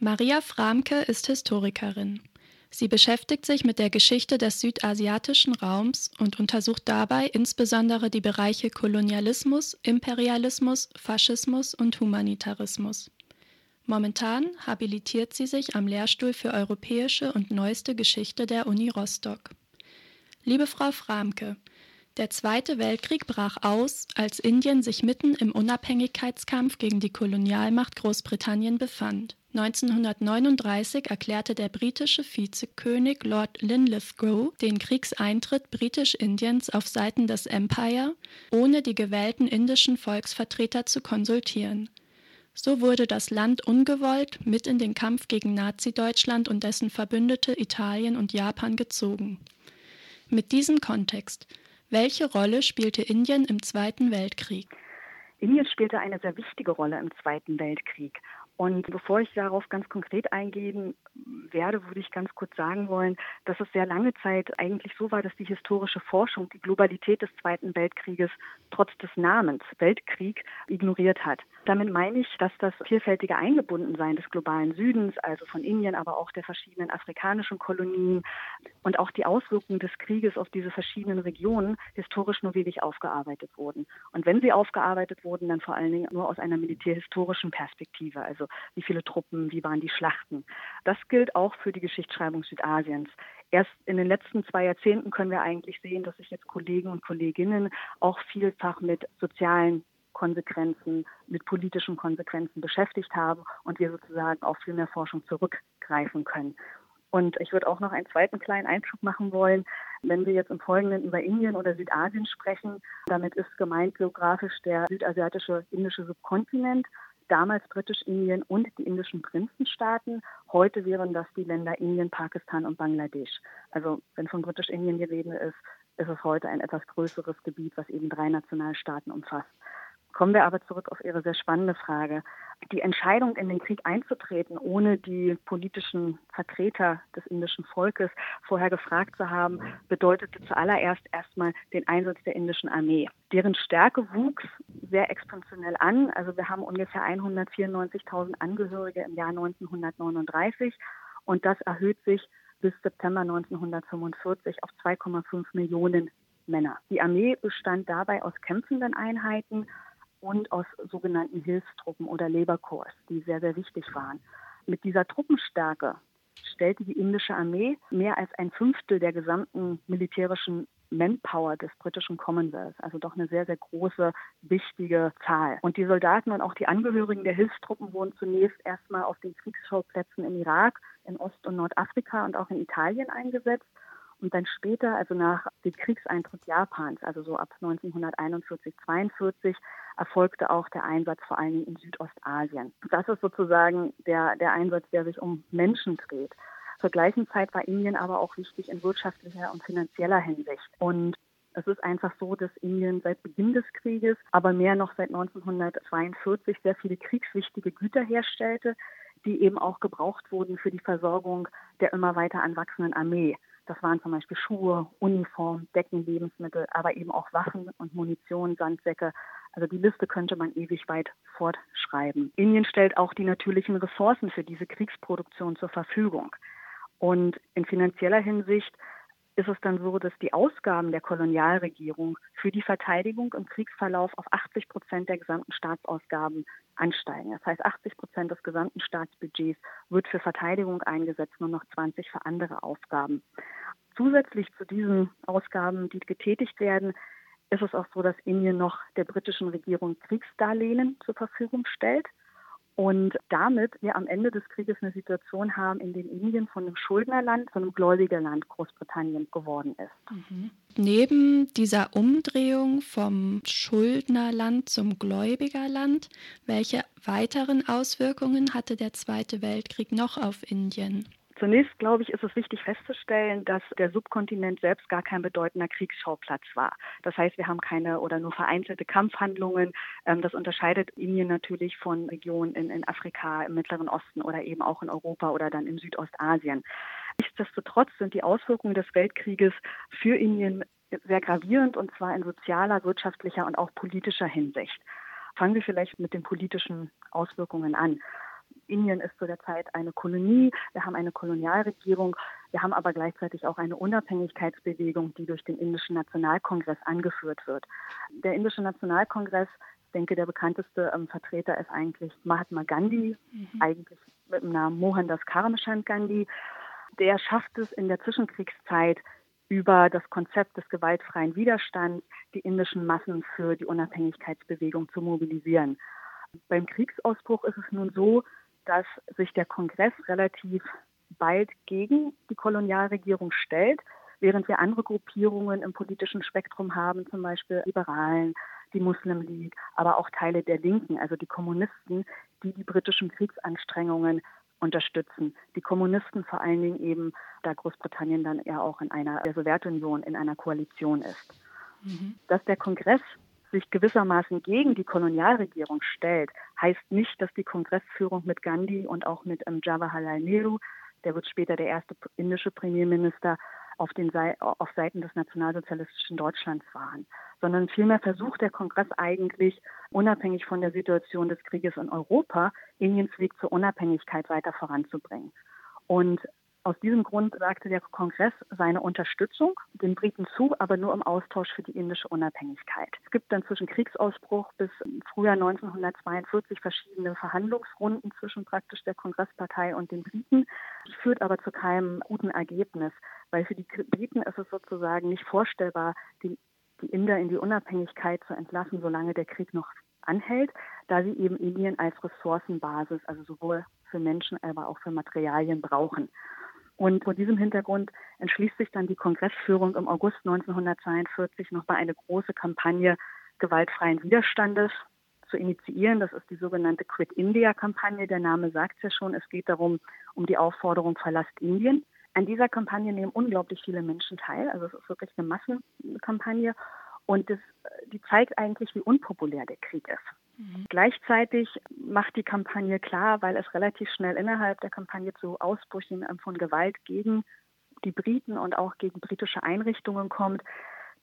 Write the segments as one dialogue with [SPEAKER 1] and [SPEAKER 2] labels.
[SPEAKER 1] Maria Framke ist Historikerin. Sie beschäftigt sich mit der Geschichte des südasiatischen Raums und untersucht dabei insbesondere die Bereiche Kolonialismus, Imperialismus, Faschismus und Humanitarismus. Momentan habilitiert sie sich am Lehrstuhl für europäische und neueste Geschichte der Uni Rostock. Liebe Frau Framke, der Zweite Weltkrieg brach aus, als Indien sich mitten im Unabhängigkeitskampf gegen die Kolonialmacht Großbritannien befand. 1939 erklärte der britische Vizekönig Lord Linlithgow den Kriegseintritt Britisch-Indiens auf Seiten des Empire, ohne die gewählten indischen Volksvertreter zu konsultieren. So wurde das Land ungewollt mit in den Kampf gegen Nazi-Deutschland und dessen Verbündete Italien und Japan gezogen. Mit diesem Kontext, welche Rolle spielte Indien im Zweiten Weltkrieg?
[SPEAKER 2] Indien spielte eine sehr wichtige Rolle im Zweiten Weltkrieg. Und bevor ich darauf ganz konkret eingehen werde, würde ich ganz kurz sagen wollen, dass es sehr lange Zeit eigentlich so war, dass die historische Forschung die Globalität des Zweiten Weltkrieges trotz des Namens Weltkrieg ignoriert hat. Damit meine ich, dass das vielfältige Eingebundensein des globalen Südens, also von Indien, aber auch der verschiedenen afrikanischen Kolonien und auch die Auswirkungen des Krieges auf diese verschiedenen Regionen historisch nur wenig aufgearbeitet wurden. Und wenn sie aufgearbeitet wurden, dann vor allen Dingen nur aus einer militärhistorischen Perspektive, also wie viele Truppen, wie waren die Schlachten. Das gilt auch für die Geschichtsschreibung Südasiens. Erst in den letzten zwei Jahrzehnten können wir eigentlich sehen, dass sich jetzt Kollegen und Kolleginnen auch vielfach mit sozialen Konsequenzen, mit politischen Konsequenzen beschäftigt haben und wir sozusagen auf viel mehr Forschung zurückgreifen können. Und ich würde auch noch einen zweiten kleinen Einschub machen wollen. Wenn wir jetzt im Folgenden über Indien oder Südasien sprechen, damit ist gemeint geografisch der südasiatische indische Subkontinent damals Britisch-Indien und die indischen Prinzenstaaten. Heute wären das die Länder Indien, Pakistan und Bangladesch. Also wenn von Britisch-Indien die Rede ist, ist es heute ein etwas größeres Gebiet, was eben drei Nationalstaaten umfasst. Kommen wir aber zurück auf Ihre sehr spannende Frage. Die Entscheidung, in den Krieg einzutreten, ohne die politischen Vertreter des indischen Volkes vorher gefragt zu haben, bedeutete zuallererst erstmal den Einsatz der indischen Armee. Deren Stärke wuchs sehr exponentiell an. Also wir haben ungefähr 194.000 Angehörige im Jahr 1939 und das erhöht sich bis September 1945 auf 2,5 Millionen Männer. Die Armee bestand dabei aus kämpfenden Einheiten, und aus sogenannten Hilfstruppen oder Labor Corps, die sehr, sehr wichtig waren. Mit dieser Truppenstärke stellte die indische Armee mehr als ein Fünftel der gesamten militärischen Manpower des britischen Commonwealth, also doch eine sehr, sehr große, wichtige Zahl. Und die Soldaten und auch die Angehörigen der Hilfstruppen wurden zunächst erstmal auf den Kriegsschauplätzen im Irak, in Ost- und Nordafrika und auch in Italien eingesetzt und dann später, also nach dem Kriegseintritt Japans, also so ab 1941, 42, erfolgte auch der Einsatz vor allen Dingen in Südostasien. Das ist sozusagen der, der Einsatz, der sich um Menschen dreht. Zur gleichen Zeit war Indien aber auch wichtig in wirtschaftlicher und finanzieller Hinsicht. Und es ist einfach so, dass Indien seit Beginn des Krieges, aber mehr noch seit 1942 sehr viele kriegswichtige Güter herstellte, die eben auch gebraucht wurden für die Versorgung der immer weiter anwachsenden Armee. Das waren zum Beispiel Schuhe, Uniform, Decken, Lebensmittel, aber eben auch Waffen und Munition, Sandsäcke. Also die Liste könnte man ewig weit fortschreiben. Indien stellt auch die natürlichen Ressourcen für diese Kriegsproduktion zur Verfügung. Und in finanzieller Hinsicht ist es dann so, dass die Ausgaben der Kolonialregierung für die Verteidigung im Kriegsverlauf auf 80 Prozent der gesamten Staatsausgaben ansteigen. Das heißt, 80 Prozent des gesamten Staatsbudgets wird für Verteidigung eingesetzt, nur noch 20 für andere Aufgaben. Zusätzlich zu diesen Ausgaben, die getätigt werden, ist es auch so, dass Indien noch der britischen Regierung Kriegsdarlehen zur Verfügung stellt. Und damit wir am Ende des Krieges eine Situation haben, in der Indien von einem Schuldnerland zu einem Gläubigerland Großbritannien geworden ist.
[SPEAKER 1] Mhm. Neben dieser Umdrehung vom Schuldnerland zum Gläubigerland, welche weiteren Auswirkungen hatte der Zweite Weltkrieg noch auf Indien?
[SPEAKER 2] Zunächst, glaube ich, ist es wichtig festzustellen, dass der Subkontinent selbst gar kein bedeutender Kriegsschauplatz war. Das heißt, wir haben keine oder nur vereinzelte Kampfhandlungen. Ähm, das unterscheidet Indien natürlich von Regionen in, in Afrika, im Mittleren Osten oder eben auch in Europa oder dann in Südostasien. Nichtsdestotrotz sind die Auswirkungen des Weltkrieges für Indien sehr gravierend und zwar in sozialer, wirtschaftlicher und auch politischer Hinsicht. Fangen wir vielleicht mit den politischen Auswirkungen an. Indien ist zu der Zeit eine Kolonie, wir haben eine Kolonialregierung, wir haben aber gleichzeitig auch eine Unabhängigkeitsbewegung, die durch den Indischen Nationalkongress angeführt wird. Der Indische Nationalkongress, ich denke, der bekannteste ähm, Vertreter ist eigentlich Mahatma Gandhi, mhm. eigentlich mit dem Namen Mohandas Karamchand Gandhi. Der schafft es in der Zwischenkriegszeit über das Konzept des gewaltfreien Widerstands die indischen Massen für die Unabhängigkeitsbewegung zu mobilisieren. Beim Kriegsausbruch ist es nun so, dass sich der Kongress relativ bald gegen die Kolonialregierung stellt, während wir andere Gruppierungen im politischen Spektrum haben, zum Beispiel Liberalen, die Muslim League, aber auch Teile der Linken, also die Kommunisten, die die britischen Kriegsanstrengungen unterstützen. Die Kommunisten vor allen Dingen eben, da Großbritannien dann ja auch in einer der Sowjetunion in einer Koalition ist. Mhm. Dass der Kongress sich gewissermaßen gegen die Kolonialregierung stellt, heißt nicht, dass die Kongressführung mit Gandhi und auch mit ähm, Jawaharlal Nehru, der wird später der erste indische Premierminister, auf, den auf Seiten des nationalsozialistischen Deutschlands waren, sondern vielmehr versucht der Kongress eigentlich, unabhängig von der Situation des Krieges in Europa, Indiens Weg zur Unabhängigkeit weiter voranzubringen. Und aus diesem Grund sagte der Kongress seine Unterstützung den Briten zu, aber nur im Austausch für die indische Unabhängigkeit. Es gibt dann zwischen Kriegsausbruch bis Frühjahr 1942 verschiedene Verhandlungsrunden zwischen praktisch der Kongresspartei und den Briten. Die führt aber zu keinem guten Ergebnis, weil für die Briten ist es sozusagen nicht vorstellbar, die, die Inder in die Unabhängigkeit zu entlassen, solange der Krieg noch anhält, da sie eben Indien als Ressourcenbasis, also sowohl für Menschen, aber auch für Materialien brauchen. Und vor diesem Hintergrund entschließt sich dann die Kongressführung im August 1942 nochmal eine große Kampagne gewaltfreien Widerstandes zu initiieren. Das ist die sogenannte Quit India-Kampagne. Der Name sagt es ja schon. Es geht darum, um die Aufforderung Verlasst Indien. An dieser Kampagne nehmen unglaublich viele Menschen teil. Also es ist wirklich eine Massenkampagne. Und das, die zeigt eigentlich, wie unpopulär der Krieg ist. Mhm. Gleichzeitig macht die Kampagne klar, weil es relativ schnell innerhalb der Kampagne zu Ausbrüchen von Gewalt gegen die Briten und auch gegen britische Einrichtungen kommt,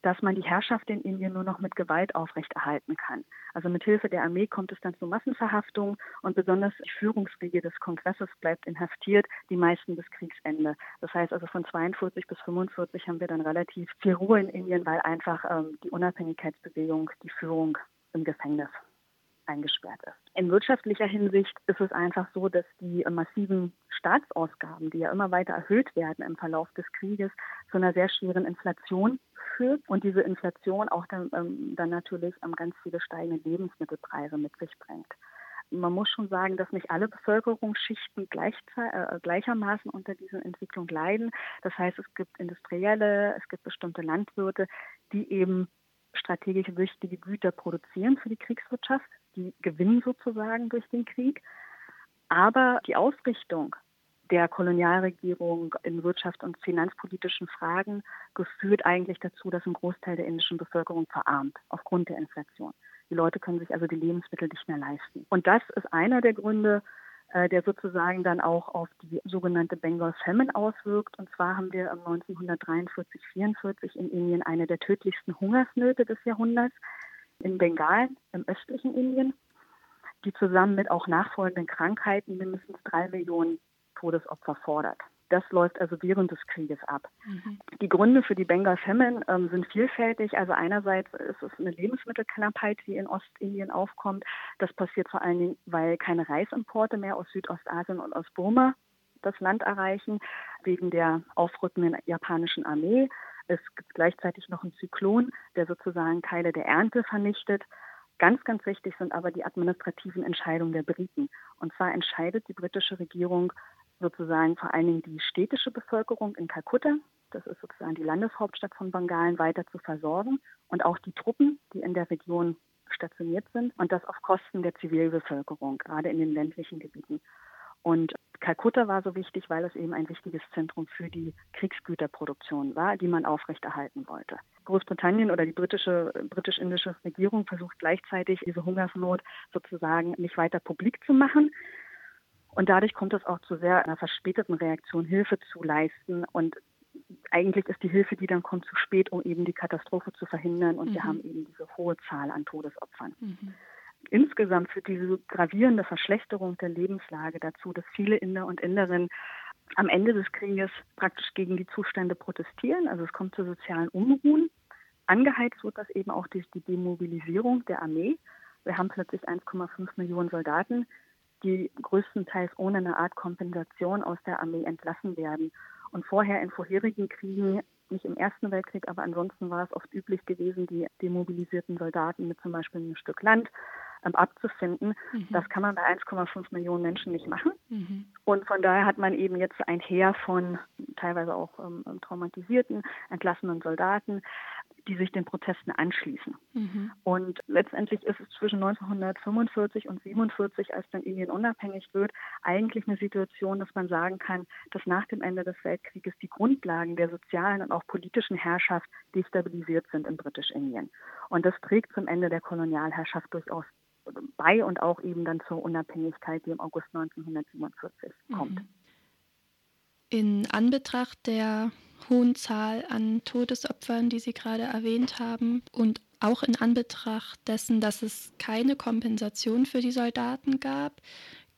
[SPEAKER 2] dass man die Herrschaft in Indien nur noch mit Gewalt aufrechterhalten kann. Also mit Hilfe der Armee kommt es dann zu Massenverhaftungen und besonders die Führungsriege des Kongresses bleibt inhaftiert, die meisten bis Kriegsende. Das heißt also von 42 bis 45 haben wir dann relativ viel Ruhe in Indien, weil einfach ähm, die Unabhängigkeitsbewegung die Führung im Gefängnis eingesperrt ist. In wirtschaftlicher Hinsicht ist es einfach so, dass die massiven Staatsausgaben, die ja immer weiter erhöht werden im Verlauf des Krieges, zu einer sehr schweren Inflation führt und diese Inflation auch dann, ähm, dann natürlich ähm, ganz viele steigende Lebensmittelpreise mit sich bringt. Man muss schon sagen, dass nicht alle Bevölkerungsschichten gleich, äh, gleichermaßen unter dieser Entwicklung leiden. Das heißt, es gibt Industrielle, es gibt bestimmte Landwirte, die eben strategisch wichtige Güter produzieren für die Kriegswirtschaft, die gewinnen sozusagen durch den Krieg. Aber die Ausrichtung der Kolonialregierung in wirtschafts- und finanzpolitischen Fragen geführt eigentlich dazu, dass ein Großteil der indischen Bevölkerung verarmt aufgrund der Inflation. Die Leute können sich also die Lebensmittel nicht mehr leisten. Und das ist einer der Gründe, äh, der sozusagen dann auch auf die sogenannte Bengal Famine auswirkt. Und zwar haben wir 1943, 44 in Indien eine der tödlichsten Hungersnöte des Jahrhunderts in Bengal im östlichen Indien, die zusammen mit auch nachfolgenden Krankheiten mindestens drei Millionen Todesopfer fordert. Das läuft also während des Krieges ab. Mhm. Die Gründe für die Bengal Famine ähm, sind vielfältig. Also einerseits ist es eine Lebensmittelknappheit, die in Ostindien aufkommt. Das passiert vor allen Dingen, weil keine Reisimporte mehr aus Südostasien und aus Burma das Land erreichen, wegen der aufrückenden japanischen Armee. Es gibt gleichzeitig noch einen Zyklon, der sozusagen Teile der Ernte vernichtet. Ganz, ganz wichtig sind aber die administrativen Entscheidungen der Briten. Und zwar entscheidet die britische Regierung sozusagen vor allen Dingen die städtische Bevölkerung in Kalkutta, das ist sozusagen die Landeshauptstadt von Bengalen, weiter zu versorgen und auch die Truppen, die in der Region stationiert sind und das auf Kosten der Zivilbevölkerung, gerade in den ländlichen Gebieten. Und Kalkutta war so wichtig, weil es eben ein wichtiges Zentrum für die Kriegsgüterproduktion war, die man aufrechterhalten wollte. Großbritannien oder die britische, britisch-indische Regierung versucht gleichzeitig, diese Hungersnot sozusagen nicht weiter publik zu machen, und dadurch kommt es auch zu sehr einer verspäteten Reaktion, Hilfe zu leisten. Und eigentlich ist die Hilfe, die dann kommt, zu spät, um eben die Katastrophe zu verhindern. Und mhm. wir haben eben diese hohe Zahl an Todesopfern. Mhm. Insgesamt führt diese gravierende Verschlechterung der Lebenslage dazu, dass viele Inder und Inderinnen am Ende des Krieges praktisch gegen die Zustände protestieren. Also es kommt zu sozialen Unruhen. Angeheizt wird das eben auch durch die Demobilisierung der Armee. Wir haben plötzlich 1,5 Millionen Soldaten, die größtenteils ohne eine Art Kompensation aus der Armee entlassen werden. Und vorher in vorherigen Kriegen, nicht im Ersten Weltkrieg, aber ansonsten war es oft üblich gewesen, die demobilisierten Soldaten mit zum Beispiel einem Stück Land abzufinden. Mhm. Das kann man bei 1,5 Millionen Menschen nicht machen. Mhm. Und von daher hat man eben jetzt ein Heer von teilweise auch ähm, traumatisierten, entlassenen Soldaten, die sich den Protesten anschließen. Mhm. Und letztendlich ist es zwischen 1945 und 1947, als dann Indien unabhängig wird, eigentlich eine Situation, dass man sagen kann, dass nach dem Ende des Weltkrieges die Grundlagen der sozialen und auch politischen Herrschaft destabilisiert sind in Britisch-Indien. Und das trägt zum Ende der Kolonialherrschaft durchaus bei und auch eben dann zur Unabhängigkeit, die im August 1947 kommt. Mhm.
[SPEAKER 1] In Anbetracht der hohen Zahl an Todesopfern, die Sie gerade erwähnt haben, und auch in Anbetracht dessen, dass es keine Kompensation für die Soldaten gab,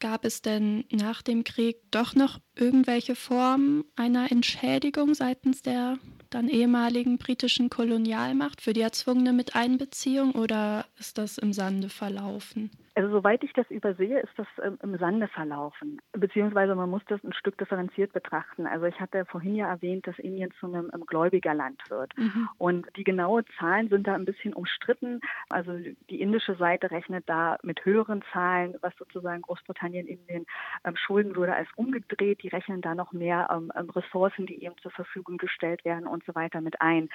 [SPEAKER 1] gab es denn nach dem Krieg doch noch irgendwelche Formen einer Entschädigung seitens der dann ehemaligen britischen Kolonialmacht für die erzwungene Miteinbeziehung oder ist das im Sande verlaufen?
[SPEAKER 2] Also soweit ich das übersehe, ist das ähm, im Sande verlaufen. Beziehungsweise man muss das ein Stück differenziert betrachten. Also ich hatte vorhin ja erwähnt, dass Indien zu einem ähm, Gläubigerland wird. Mhm. Und die genaue Zahlen sind da ein bisschen umstritten. Also die indische Seite rechnet da mit höheren Zahlen, was sozusagen Großbritannien Indien ähm, schulden würde, als umgedreht. Die rechnen da noch mehr ähm, Ressourcen, die eben zur Verfügung gestellt werden und so weiter mit ein.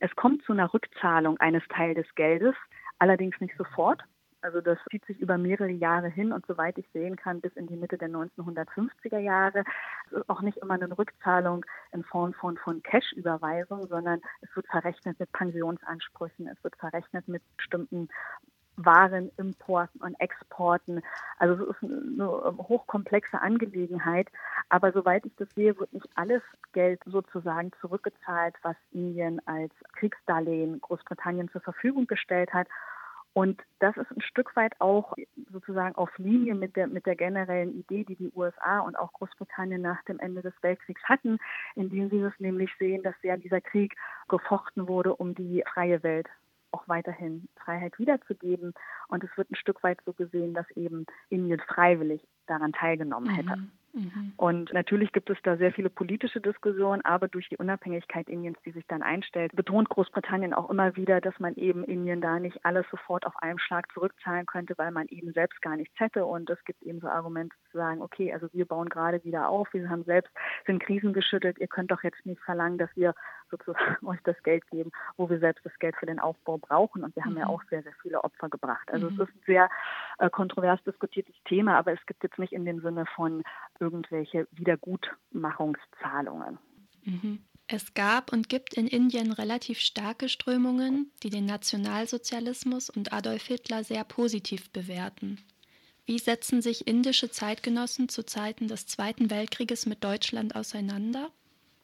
[SPEAKER 2] Es kommt zu einer Rückzahlung eines Teil des Geldes, allerdings nicht sofort. Also das zieht sich über mehrere Jahre hin und soweit ich sehen kann, bis in die Mitte der 1950er Jahre. Es ist auch nicht immer eine Rückzahlung in Form von, von Cash-Überweisung, sondern es wird verrechnet mit Pensionsansprüchen, es wird verrechnet mit bestimmten waren, Importen und Exporten. Also es ist eine hochkomplexe Angelegenheit. Aber soweit ich das sehe, wird nicht alles Geld sozusagen zurückgezahlt, was Indien als Kriegsdarlehen Großbritannien zur Verfügung gestellt hat, und das ist ein Stück weit auch sozusagen auf Linie mit der, mit der generellen Idee, die die USA und auch Großbritannien nach dem Ende des Weltkriegs hatten, indem sie es nämlich sehen, dass ja dieser Krieg gefochten wurde, um die freie Welt auch weiterhin Freiheit wiederzugeben. Und es wird ein Stück weit so gesehen, dass eben Indien freiwillig daran teilgenommen hätte. Mhm. Mhm. Und natürlich gibt es da sehr viele politische Diskussionen, aber durch die Unabhängigkeit Indiens, die sich dann einstellt, betont Großbritannien auch immer wieder, dass man eben Indien da nicht alles sofort auf einem Schlag zurückzahlen könnte, weil man eben selbst gar nichts hätte. Und es gibt eben so Argumente zu sagen, okay, also wir bauen gerade wieder auf, wir haben selbst, sind Krisen geschüttet, ihr könnt doch jetzt nicht verlangen, dass wir sozusagen euch das Geld geben, wo wir selbst das Geld für den Aufbau brauchen. Und wir haben mhm. ja auch sehr, sehr viele Opfer gebracht. Also mhm. es ist ein sehr äh, kontrovers diskutiertes Thema, aber es gibt jetzt nicht in dem Sinne von irgendwelche Wiedergutmachungszahlungen.
[SPEAKER 1] Mhm. Es gab und gibt in Indien relativ starke Strömungen, die den Nationalsozialismus und Adolf Hitler sehr positiv bewerten. Wie setzen sich indische Zeitgenossen zu Zeiten des Zweiten Weltkrieges mit Deutschland auseinander?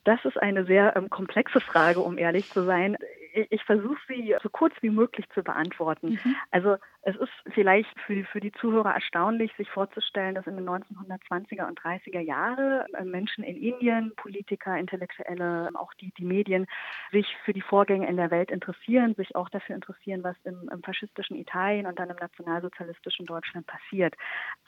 [SPEAKER 2] Das ist eine sehr ähm, komplexe Frage, um ehrlich zu sein ich versuche sie so kurz wie möglich zu beantworten. Mhm. Also es ist vielleicht für, für die Zuhörer erstaunlich, sich vorzustellen, dass in den 1920er und 30er Jahre äh, Menschen in Indien, Politiker, Intellektuelle, auch die, die Medien, sich für die Vorgänge in der Welt interessieren, sich auch dafür interessieren, was im, im faschistischen Italien und dann im nationalsozialistischen Deutschland passiert.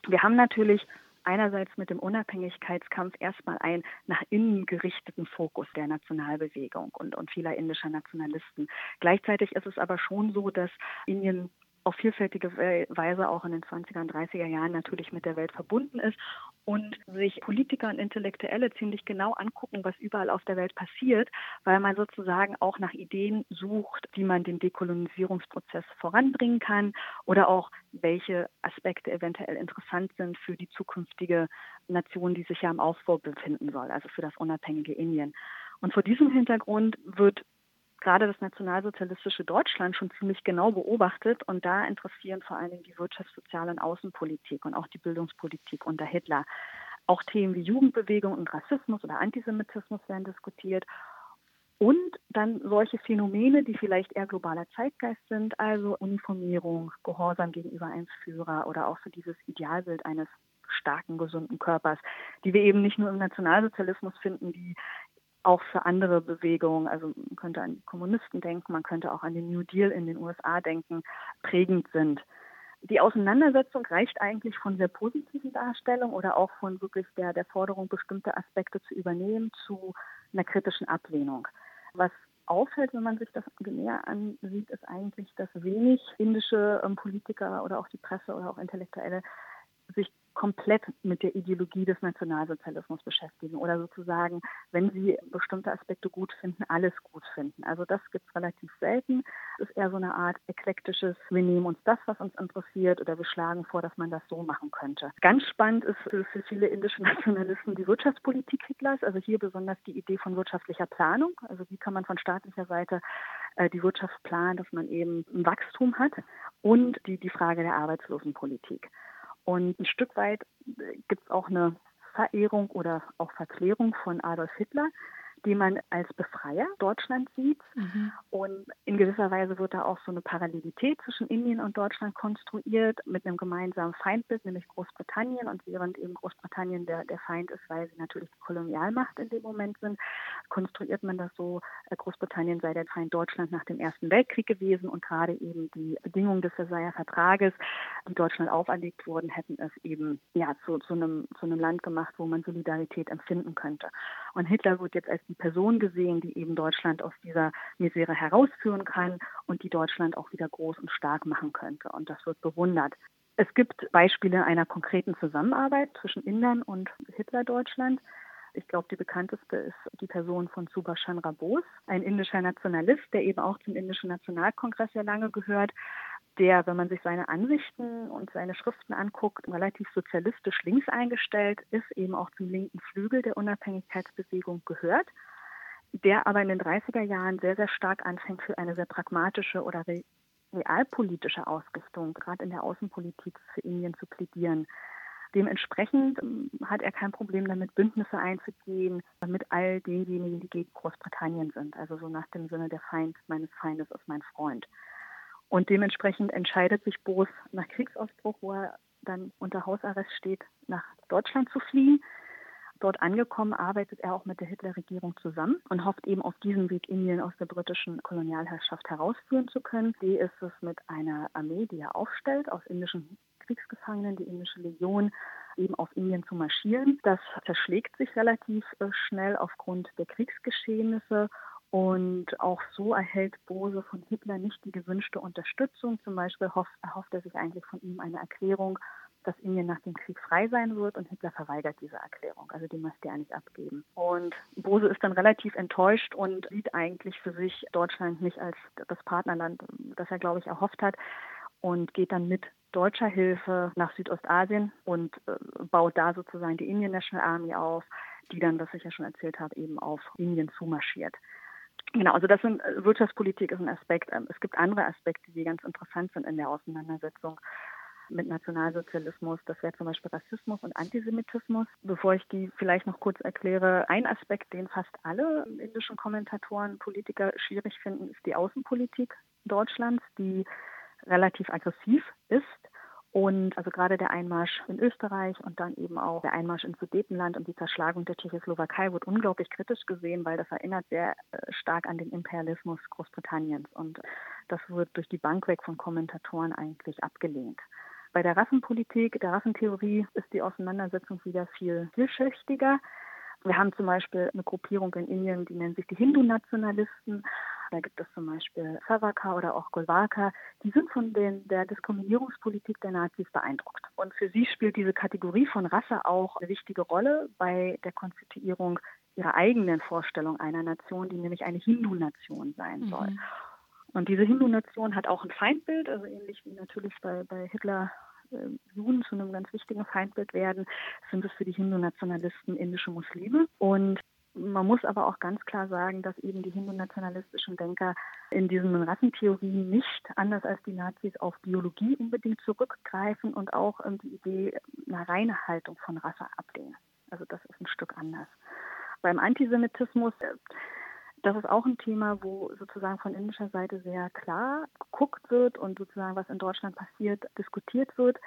[SPEAKER 2] Wir haben natürlich einerseits mit dem Unabhängigkeitskampf erstmal einen nach innen gerichteten Fokus der Nationalbewegung und, und vieler indischer Nationalisten. Gleichzeitig ist es aber schon so, dass Indien auf vielfältige Weise auch in den 20er und 30er Jahren natürlich mit der Welt verbunden ist und sich Politiker und Intellektuelle ziemlich genau angucken, was überall auf der Welt passiert, weil man sozusagen auch nach Ideen sucht, wie man den Dekolonisierungsprozess voranbringen kann oder auch welche Aspekte eventuell interessant sind für die zukünftige Nation, die sich ja im Aufbau befinden soll, also für das unabhängige Indien. Und vor diesem Hintergrund wird gerade das nationalsozialistische Deutschland schon ziemlich genau beobachtet und da interessieren vor allen Dingen die Wirtschafts-, Sozial- und Außenpolitik und auch die Bildungspolitik unter Hitler. Auch Themen wie Jugendbewegung und Rassismus oder Antisemitismus werden diskutiert. Und dann solche Phänomene, die vielleicht eher globaler Zeitgeist sind, also Uniformierung, Gehorsam gegenüber einem Führer oder auch so dieses Idealbild eines starken, gesunden Körpers, die wir eben nicht nur im Nationalsozialismus finden, die auch für andere Bewegungen, also man könnte an Kommunisten denken, man könnte auch an den New Deal in den USA denken, prägend sind. Die Auseinandersetzung reicht eigentlich von sehr positiven Darstellungen oder auch von wirklich der, der Forderung, bestimmte Aspekte zu übernehmen, zu einer kritischen Ablehnung. Was auffällt, wenn man sich das näher ansieht, ist eigentlich, dass wenig indische ähm, Politiker oder auch die Presse oder auch Intellektuelle sich komplett mit der Ideologie des Nationalsozialismus beschäftigen oder sozusagen, wenn sie bestimmte Aspekte gut finden, alles gut finden. Also das gibt es relativ selten. Es ist eher so eine Art eklektisches, wir nehmen uns das, was uns interessiert oder wir schlagen vor, dass man das so machen könnte. Ganz spannend ist für, viele indische Nationalisten die Wirtschaftspolitik Hitlers, also hier besonders die Idee von wirtschaftlicher Planung. Also wie kann man von staatlicher Seite äh, die Wirtschaft planen, dass man eben ein Wachstum hat und die, die Frage der Arbeitslosenpolitik. Und ein Stück weit äh, gibt es auch eine Verehrung oder auch Verklärung von Adolf Hitler, die man als Befreier Deutschlands sieht. Mhm. Und in gewisser Weise wird da auch so eine Parallelität zwischen Indien und Deutschland konstruiert mit einem gemeinsamen Feindbild, nämlich Großbritannien. Und während eben Großbritannien der, der Feind ist, weil sie natürlich die Kolonialmacht in dem Moment sind, konstruiert man das so, äh, Großbritannien sei der Feind Deutschland nach dem Ersten Weltkrieg gewesen und gerade eben die Bedingungen des Versailler Vertrages, die Deutschland auferlegt wurden, hätten es eben ja zu, zu, einem, zu einem Land gemacht, wo man Solidarität empfinden könnte. Und Hitler wird jetzt als die Person gesehen, die eben Deutschland aus dieser Misere herausführen kann und die Deutschland auch wieder groß und stark machen könnte. Und das wird bewundert. Es gibt Beispiele einer konkreten Zusammenarbeit zwischen Indern und Hitler-Deutschland. Ich glaube, die bekannteste ist die Person von Subhash Chandra Bose, ein indischer Nationalist, der eben auch zum indischen Nationalkongress sehr lange gehört, der, wenn man sich seine Ansichten und seine Schriften anguckt, relativ sozialistisch links eingestellt ist, eben auch zum linken Flügel der Unabhängigkeitsbewegung gehört, der aber in den 30er Jahren sehr, sehr stark anfängt, für eine sehr pragmatische oder realpolitische Ausrichtung, gerade in der Außenpolitik für Indien zu plädieren. Dementsprechend ähm, hat er kein Problem damit, Bündnisse einzugehen mit all denjenigen, die gegen Großbritannien sind. Also so nach dem Sinne, der Feind meines Feindes ist mein Freund. Und dementsprechend entscheidet sich Boos nach Kriegsausbruch, wo er dann unter Hausarrest steht, nach Deutschland zu fliehen. Dort angekommen arbeitet er auch mit der Hitler-Regierung zusammen und hofft eben auf diesem Weg Indien aus der britischen Kolonialherrschaft herausführen zu können. Die ist es mit einer Armee, die er aufstellt, aus indischen Kriegsgefangenen, die indische Legion, eben auf Indien zu marschieren. Das zerschlägt sich relativ äh, schnell aufgrund der Kriegsgeschehnisse und auch so erhält Bose von Hitler nicht die gewünschte Unterstützung. Zum Beispiel hofft, erhofft er sich eigentlich von ihm eine Erklärung, dass Indien nach dem Krieg frei sein wird und Hitler verweigert diese Erklärung. Also die möchte er nicht abgeben. Und Bose ist dann relativ enttäuscht und sieht eigentlich für sich Deutschland nicht als das Partnerland, das er, glaube ich, erhofft hat und geht dann mit deutscher Hilfe nach Südostasien und äh, baut da sozusagen die Indian National Army auf, die dann, was ich ja schon erzählt habe, eben auf Indien zumarschiert. Genau, also das sind äh, Wirtschaftspolitik ist ein Aspekt. Ähm, es gibt andere Aspekte, die ganz interessant sind in der Auseinandersetzung mit Nationalsozialismus. Das wäre zum Beispiel Rassismus und Antisemitismus. Bevor ich die vielleicht noch kurz erkläre, ein Aspekt, den fast alle indischen Kommentatoren, Politiker schwierig finden, ist die Außenpolitik Deutschlands, die relativ aggressiv ist und also gerade der Einmarsch in Österreich und dann eben auch der Einmarsch in Sudetenland und die Zerschlagung der Tschechoslowakei wird unglaublich kritisch gesehen, weil das erinnert sehr äh, stark an den Imperialismus Großbritanniens. Und das wird durch die Bank weg von Kommentatoren eigentlich abgelehnt. Bei der Rassenpolitik, der Rassentheorie ist die Auseinandersetzung wieder viel vielschichtiger. Wir haben zum Beispiel eine Gruppierung in Indien, die nennt sich die Hindu-Nationalisten. Da gibt es zum Beispiel Savaka oder auch Golwaka. Die sind von den, der Diskriminierungspolitik der Nazis beeindruckt. Und für sie spielt diese Kategorie von Rasse auch eine wichtige Rolle bei der Konstituierung ihrer eigenen Vorstellung einer Nation, die nämlich eine Hindu-Nation sein soll. Mhm. Und diese Hindu-Nation hat auch ein Feindbild, also ähnlich wie natürlich bei, bei Hitler Juden zu einem ganz wichtigen Feindbild werden, sind es für die Hindu-Nationalisten indische Muslime. Und man muss aber auch ganz klar sagen, dass eben die hindu-nationalistischen Denker in diesen Rassentheorien nicht, anders als die Nazis, auf Biologie unbedingt zurückgreifen und auch ähm, die Idee einer Reinhaltung von Rasse ablehnen. Also das ist ein Stück anders. Beim Antisemitismus äh, Das ist auch ein Thema, wo sozusagen von indischer Seite sehr klar geguckt wird und sozusagen, was in Deutschland passiert, diskutiert wird.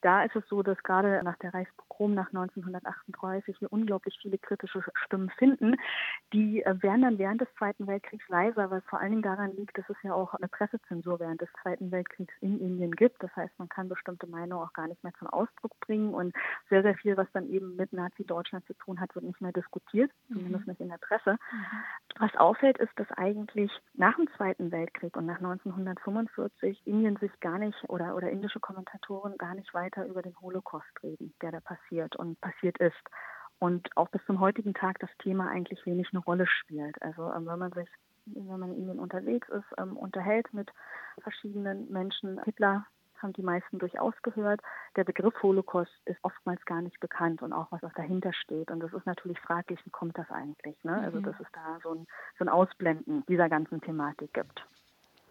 [SPEAKER 2] Da ist es so, dass gerade nach der Reichspogrom nach 1938 wir unglaublich viele kritische Stimmen finden. Die äh, werden dann während des Zweiten Weltkriegs leiser, weil es vor allen Dingen daran liegt, dass es ja auch eine Pressezensur während des Zweiten Weltkriegs in Indien gibt. Das heißt, man kann bestimmte Meinungen auch gar nicht mehr zum Ausdruck bringen und sehr, sehr viel, was dann eben mit Nazi-Deutschland zu tun hat, wird nicht mehr diskutiert, mhm. zumindest nicht in der Presse. Mhm. Was auffällt, ist, dass eigentlich nach dem Zweiten Weltkrieg und nach 1945 Indien sich gar nicht oder, oder indische Kommentatoren gar nicht weiter über den Holocaust reden, der da passiert und passiert ist. Und auch bis zum heutigen Tag das Thema eigentlich wenig eine Rolle spielt. Also ähm, wenn man sich, wenn man in Indien unterwegs ist, ähm, unterhält mit verschiedenen Menschen, Hitler haben die meisten durchaus gehört. Der Begriff Holocaust ist oftmals gar nicht bekannt und auch was dahinter steht. Und das ist natürlich fraglich, wie kommt das eigentlich? Ne? Also mhm. dass es da so ein, so ein Ausblenden dieser ganzen Thematik gibt.